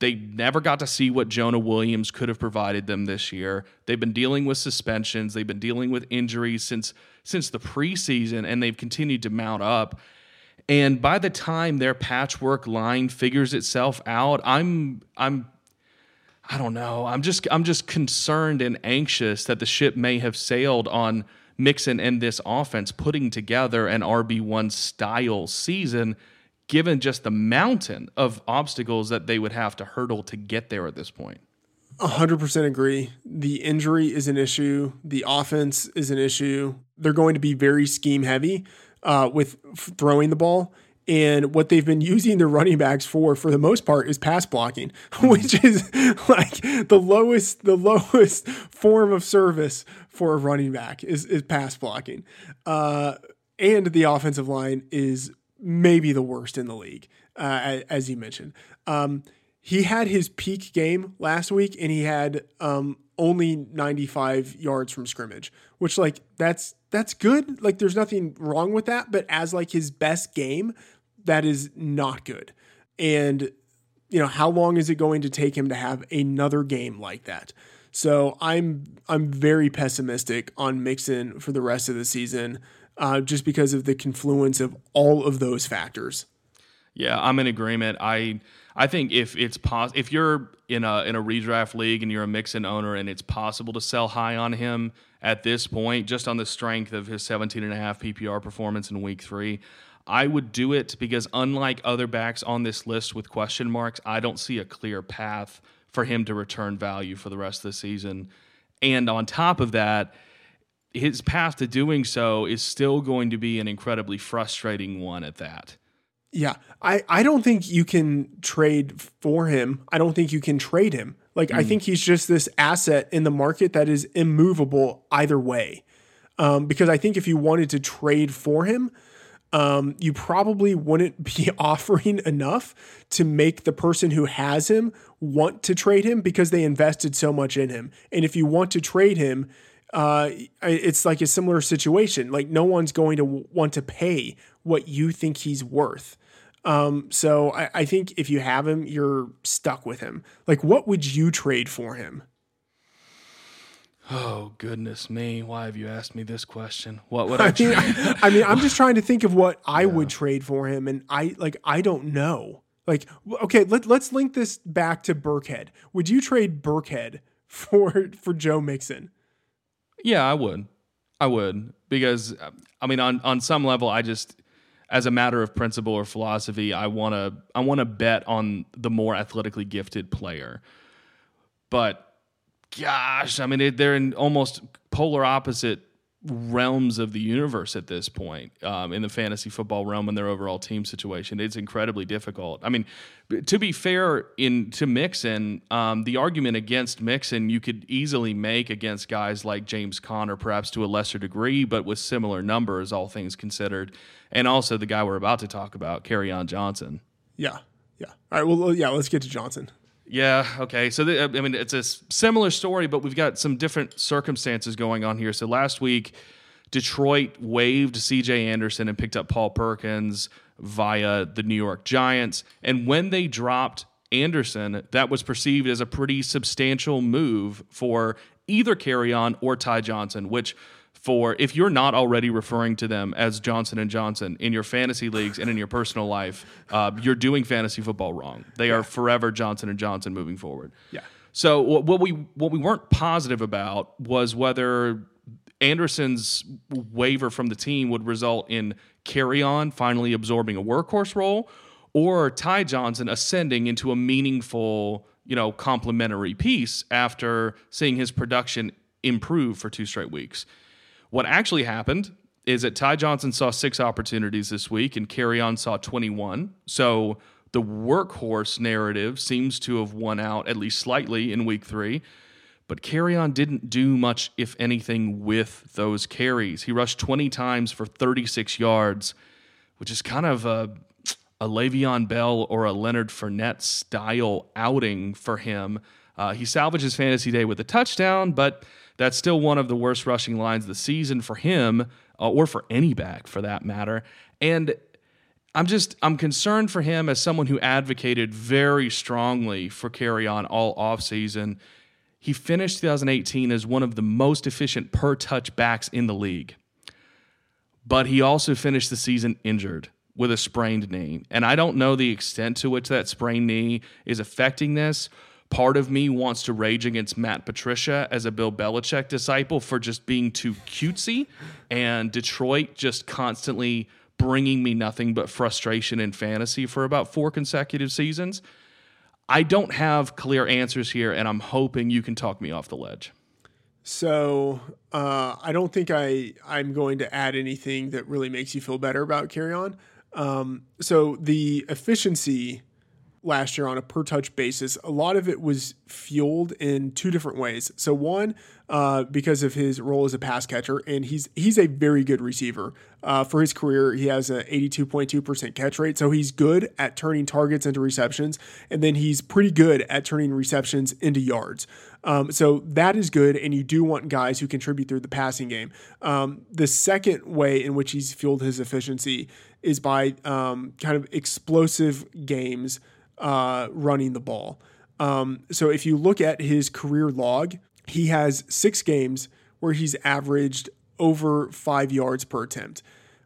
They never got to see what Jonah Williams could have provided them this year. They've been dealing with suspensions, they've been dealing with injuries since since the preseason and they've continued to mount up. And by the time their patchwork line figures itself out, I'm I'm I don't know. I'm just I'm just concerned and anxious that the ship may have sailed on Mixon and this offense putting together an RB1 style season given just the mountain of obstacles that they would have to hurdle to get there at this point. 100% agree. The injury is an issue. The offense is an issue. They're going to be very scheme heavy uh, with throwing the ball. And what they've been using their running backs for, for the most part, is pass blocking, which is like the lowest, the lowest form of service for a running back is, is pass blocking. Uh, and the offensive line is maybe the worst in the league, uh, as you mentioned. Um, he had his peak game last week, and he had um, only 95 yards from scrimmage, which like that's that's good. Like there's nothing wrong with that, but as like his best game, that is not good. And you know, how long is it going to take him to have another game like that? So I'm I'm very pessimistic on Mixon for the rest of the season uh, just because of the confluence of all of those factors. Yeah, I'm in agreement. I I think if it's pos- if you're in a in a redraft league and you're a Mixon owner and it's possible to sell high on him at this point, just on the strength of his 17 and a half PPR performance in week three, I would do it because unlike other backs on this list with question marks, I don't see a clear path for him to return value for the rest of the season. And on top of that, his path to doing so is still going to be an incredibly frustrating one at that. Yeah, I, I don't think you can trade for him. I don't think you can trade him. Like, mm. I hmm. think he's just this asset in the market that is immovable either way. Um, because I think if you wanted to trade for him, um, you probably wouldn't be offering enough to make the person who has him want to trade him because they invested so much in him. And if you want to trade him, uh, it's like a similar situation. Like no one's going to want to pay what you think he's worth. Um, so I, I think if you have him, you're stuck with him. Like, what would you trade for him? Oh goodness me! Why have you asked me this question? What would I? I mean, I, I, mean, I'm just trying to think of what I yeah. would trade for him, and I like I don't know. Like, okay, let let's link this back to Burkhead. Would you trade Burkhead for for Joe Mixon? Yeah, I would. I would because I mean, on on some level, I just as a matter of principle or philosophy, I want to I want to bet on the more athletically gifted player. But gosh, I mean, they're in almost polar opposite realms of the universe at this point um, in the fantasy football realm and their overall team situation. It's incredibly difficult. I mean, to be fair, in to Mixon, um, the argument against Mixon you could easily make against guys like James Conner, perhaps to a lesser degree, but with similar numbers, all things considered, and also the guy we're about to talk about, on Johnson. Yeah, yeah. All right. Well, yeah. Let's get to Johnson. Yeah. Okay. So the, I mean, it's a similar story, but we've got some different circumstances going on here. So last week, Detroit waived C.J. Anderson and picked up Paul Perkins via the New York Giants, and when they dropped Anderson, that was perceived as a pretty substantial move for either Kerryon or Ty Johnson, which for if you're not already referring to them as Johnson and Johnson in your fantasy leagues and in your personal life, uh, you're doing fantasy football wrong. They yeah. are forever Johnson and Johnson moving forward. Yeah. So what we what we weren't positive about was whether Anderson's waiver from the team would result in Kerryon finally absorbing a workhorse role, or Ty Johnson ascending into a meaningful, you know, complementary piece after seeing his production improve for two straight weeks. What actually happened is that Ty Johnson saw six opportunities this week and Kerryon saw 21. So the workhorse narrative seems to have won out at least slightly in week three. But Kerryon didn't do much, if anything, with those carries. He rushed 20 times for 36 yards, which is kind of a, a Le'Veon Bell or a Leonard Fournette style outing for him. Uh, he salvaged his fantasy day with a touchdown, but that's still one of the worst rushing lines of the season for him, uh, or for any back for that matter. And I'm just I'm concerned for him as someone who advocated very strongly for Kerryon all offseason. He finished 2018 as one of the most efficient per touch backs in the league. But he also finished the season injured with a sprained knee. And I don't know the extent to which that sprained knee is affecting this Part of me wants to rage against Matt Patricia as a Bill Belichick disciple for just being too cutesy and Detroit just constantly bringing me nothing but frustration and fantasy for about four consecutive seasons. I don't have clear answers here, and I'm hoping you can talk me off the ledge. So uh, I don't think I I'm going to add anything that really makes you feel better about Kerryon. Um, so the efficiency last year on a per touch basis, a lot of it was fueled in two different ways. So one, uh, because of his role as a pass catcher, and he's he's a very good receiver. Uh, for his career, he has an 82.2% catch rate, so he's good at turning targets into receptions, and then he's pretty good at turning receptions into yards. Um, so that is good, and you do want guys who contribute through the passing game. Um, the second way in which he's fueled his efficiency is by um, kind of explosive games uh, running the ball. Um, so if you look at his career log, he has six games where he's averaged over five yards per attempt.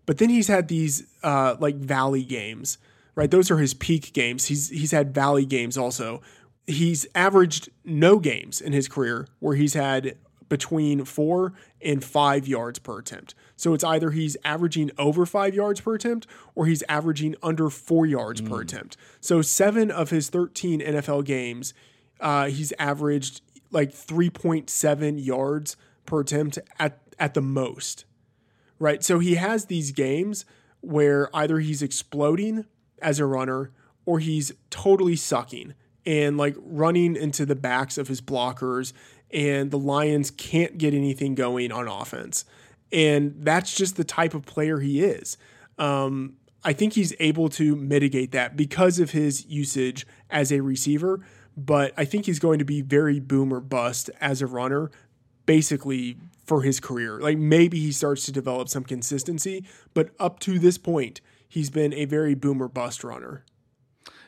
But then he's had these uh, like valley games, right? Those are his peak games. He's he's had valley games also. He's averaged no games in his career where he's had between four and five yards per attempt. So it's either he's averaging over five yards per attempt or he's averaging under four yards mm. per attempt. So seven of his 13 NFL games, uh, he's averaged like 3.7 yards per attempt at, at the most. Right. So he has these games where either he's exploding as a runner or he's totally sucking and like running into the backs of his blockers and the Lions can't get anything going on offense. And that's just the type of player he is. Um, I think he's able to mitigate that because of his usage as a receiver, but I think he's going to be very boom or bust as a runner, basically for his career. Like maybe he starts to develop some consistency, but up to this point, he's been a very boom or bust runner.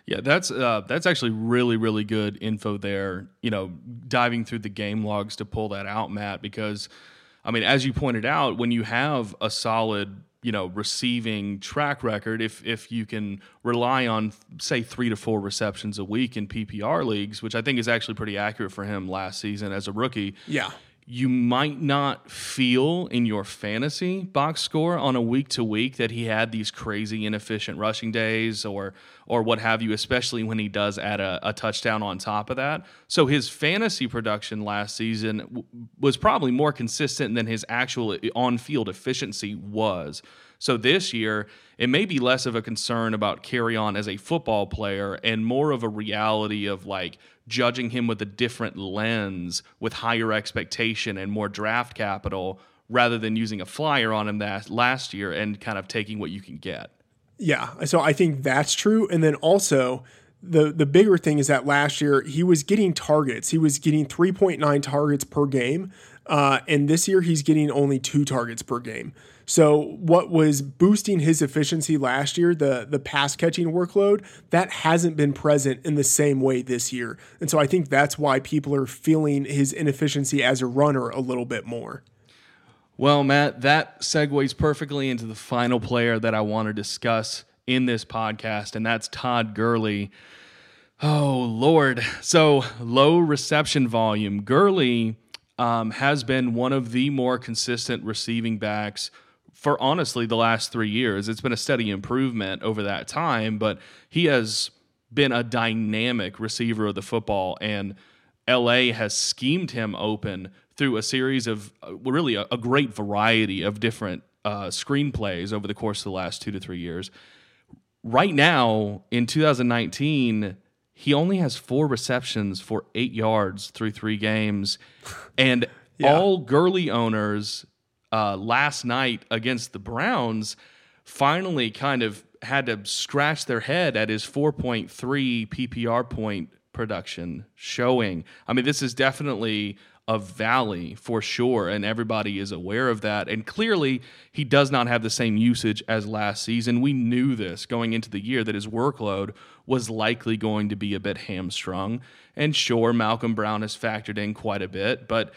Yeah, that's uh, that's actually really really good info there. You know, diving through the game logs to pull that out, Matt, because I mean, as you pointed out, when you have a solid you know receiving track record, if if you can rely on say three to four receptions a week in PPR leagues, which I think is actually pretty accurate for him last season as a rookie. Yeah you might not feel in your fantasy box score on a week to week that he had these crazy inefficient rushing days or or what have you, especially when he does add a, a touchdown on top of that. So his fantasy production last season w- was probably more consistent than his actual on field efficiency was. So this year, it may be less of a concern about Kerryon as a football player and more of a reality of like judging him with a different lens with higher expectation and more draft capital rather than using a flyer on him that last year and kind of taking what you can get. Yeah. So I think that's true. And then also the the bigger thing is that last year he was getting targets. He was getting 3.9 targets per game, uh, and this year he's getting only two targets per game. So what was boosting his efficiency last year, the the pass catching workload, that hasn't been present in the same way this year. And so I think that's why people are feeling his inefficiency as a runner a little bit more. Well, Matt, that segues perfectly into the final player that I want to discuss in this podcast, and that's Todd Gurley. Oh, Lord. So, low reception volume. Gurley um, has been one of the more consistent receiving backs for honestly the last three years. It's been a steady improvement over that time, but he has been a dynamic receiver of the football, and LA has schemed him open through a series of uh, really a, a, great variety of different uh, screenplays over the course of the last two to three years. Right now, in 2019, he only has four receptions for eight yards through three games. And yeah. all Gurley owners uh, last night against the Browns finally kind of had to scratch their head at his 4.3 PPR point production showing. I mean, this is definitely a valley for sure, and everybody is aware of that. And clearly, he does not have the same usage as last season. We knew this going into the year that his workload was likely going to be a bit hamstrung. And sure, Malcolm Brown has factored in quite a bit, but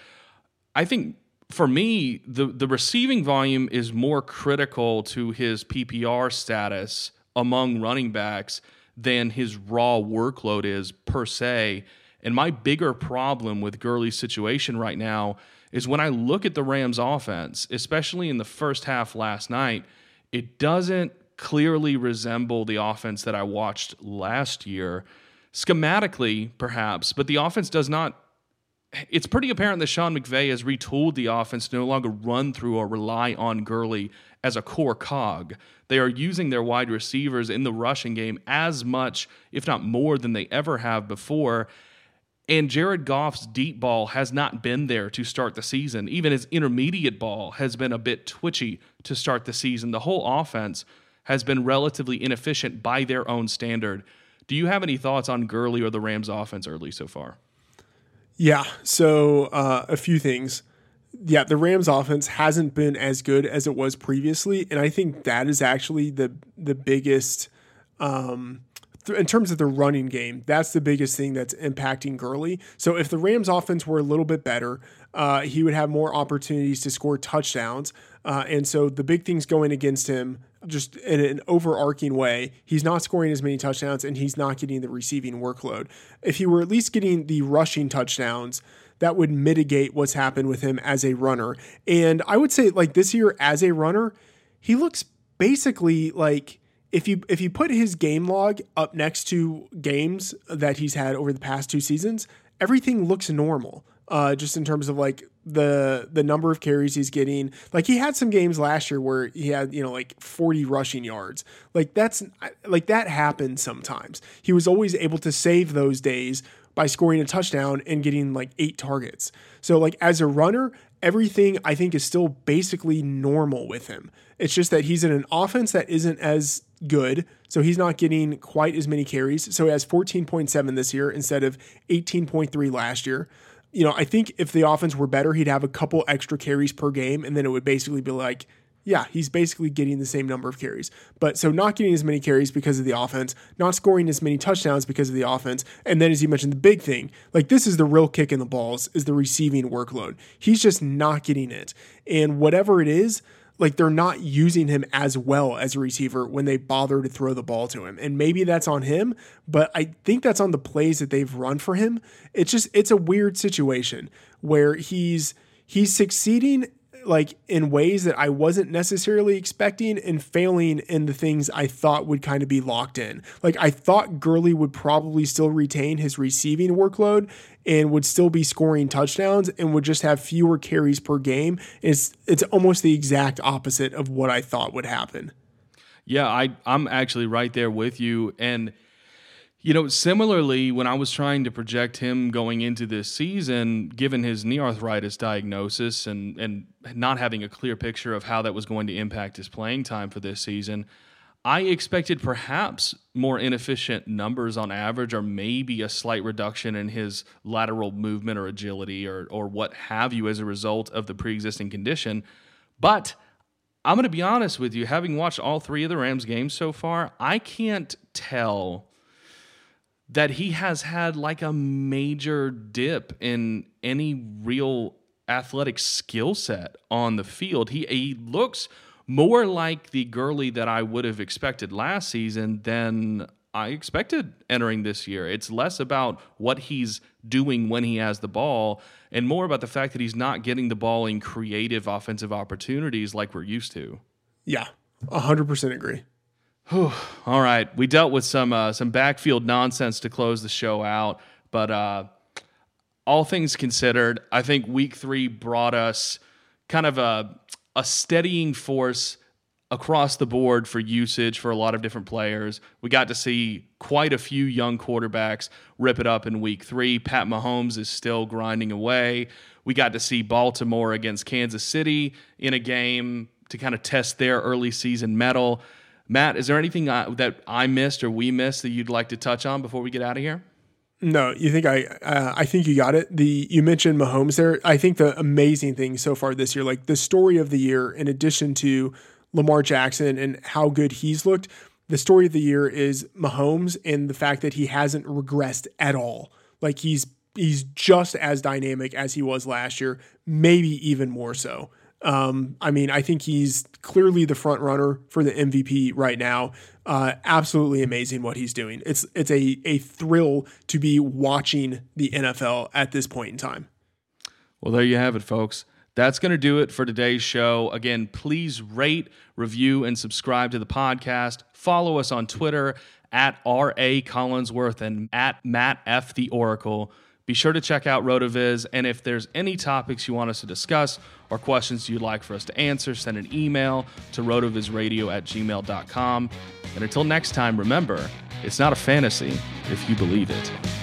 I think for me, the, the receiving volume is more critical to his PPR status among running backs than his raw workload is per se. And my bigger problem with Gurley's situation right now is when I look at the Rams offense, especially in the first half last night, it doesn't clearly resemble the offense that I watched last year. Schematically, perhaps, but the offense does not it's pretty apparent that Sean McVay has retooled the offense to no longer run through or rely on Gurley as a core cog. They are using their wide receivers in the rushing game as much, if not more, than they ever have before. And Jared Goff's deep ball has not been there to start the season. Even his intermediate ball has been a bit twitchy to start the season. The whole offense has been relatively inefficient by their own standard. Do you have any thoughts on Gurley or the Rams offense early so far? Yeah. So uh, a few things. Yeah, the Rams offense hasn't been as good as it was previously, and I think that is actually the the biggest um, th- in terms of the running game. That's the biggest thing that's impacting Gurley. So if the Rams offense were a little bit better, uh, he would have more opportunities to score touchdowns. Uh, and so the big things going against him just in an overarching way, he's not scoring as many touchdowns and he's not getting the receiving workload. If he were at least getting the rushing touchdowns, that would mitigate what's happened with him as a runner. And I would say, like this year as a runner, he looks basically like if you if you put his game log up next to games that he's had over the past two seasons, everything looks normal uh, just in terms of like the the number of carries he's getting. Like he had some games last year where he had you know like 40 rushing yards. Like that's like that happens sometimes. He was always able to save those days by scoring a touchdown and getting like eight targets. So like as a runner, everything I think is still basically normal with him. It's just that he's in an offense that isn't as good. So he's not getting quite as many carries. So he has 14.7 this year instead of 18.3 last year you know, I think if the offense were better, he'd have a couple extra carries per game, and then it would basically be like, yeah, he's basically getting the same number of carries. But so not getting as many carries because of the offense, not scoring as many touchdowns because of the offense, and then as you mentioned, the big thing, like this is the real kick in the balls, is the receiving workload. He's just not getting it. And whatever it is, like they're not using him as well as a receiver when they bother to throw the ball to him. And maybe that's on him, but I think that's on the plays that they've run for him. It's just it's a weird situation where he's he's succeeding like in ways that I wasn't necessarily expecting and failing in the things I thought would kind of be locked in. Like I thought Gurley would probably still retain his receiving workload and would still be scoring touchdowns and would just have fewer carries per game. It's it's almost the exact opposite of what I thought would happen. Yeah, I I'm actually right there with you and you know, similarly, when I was trying to project him going into this season, given his knee arthritis diagnosis and and not having a clear picture of how that was going to impact his playing time for this season, I expected perhaps more inefficient numbers on average, or maybe a slight reduction in his lateral movement or agility or, or what have you as a result of the pre existing condition. But I'm going to be honest with you, having watched all three of the Rams games so far, I can't tell that he has had like a major dip in any real athletic skill set on the field. He, he looks more like the Gurley that I would have expected last season than I expected entering this year. It's less about what he's doing when he has the ball and more about the fact that he's not getting the ball in creative offensive opportunities like we're used to. Yeah, 100% agree. Whew. All right, we dealt with some uh, some backfield nonsense to close the show out, but uh, all things considered, I think Week Three brought us kind of a a steadying force across the board for usage for a lot of different players. We got to see quite a few young quarterbacks rip it up in week three. Pat Mahomes is still grinding away. We got to see Baltimore against Kansas City in a game to kind of test their early season mettle. Matt, is there anything I, that I missed or we missed that you'd like to touch on before we get out of here? No, you think I? Uh, I think you got it. The you mentioned Mahomes there. I think the amazing thing so far this year, like the story of the year, in addition to Lamar Jackson and how good he's looked, the story of the year is Mahomes and the fact that he hasn't regressed at all. Like he's he's just as dynamic as he was last year, maybe even more so. Um, I mean, I think he's clearly the front runner for the MVP right now. Uh, absolutely amazing what he's doing. It's it's a a thrill to be watching the NFL at this point in time. Well, there you have it, folks. That's going to do it for today's show. Again, please rate, review, and subscribe to the podcast. Follow us on Twitter at R.A. Collinsworth and at Matt F. The Oracle. Be sure to check out RotoViz. And if there's any topics you want us to discuss or questions you'd like for us to answer, send an email to rotovizradio at gmail.com. And until next time, remember, it's not a fantasy if you believe it.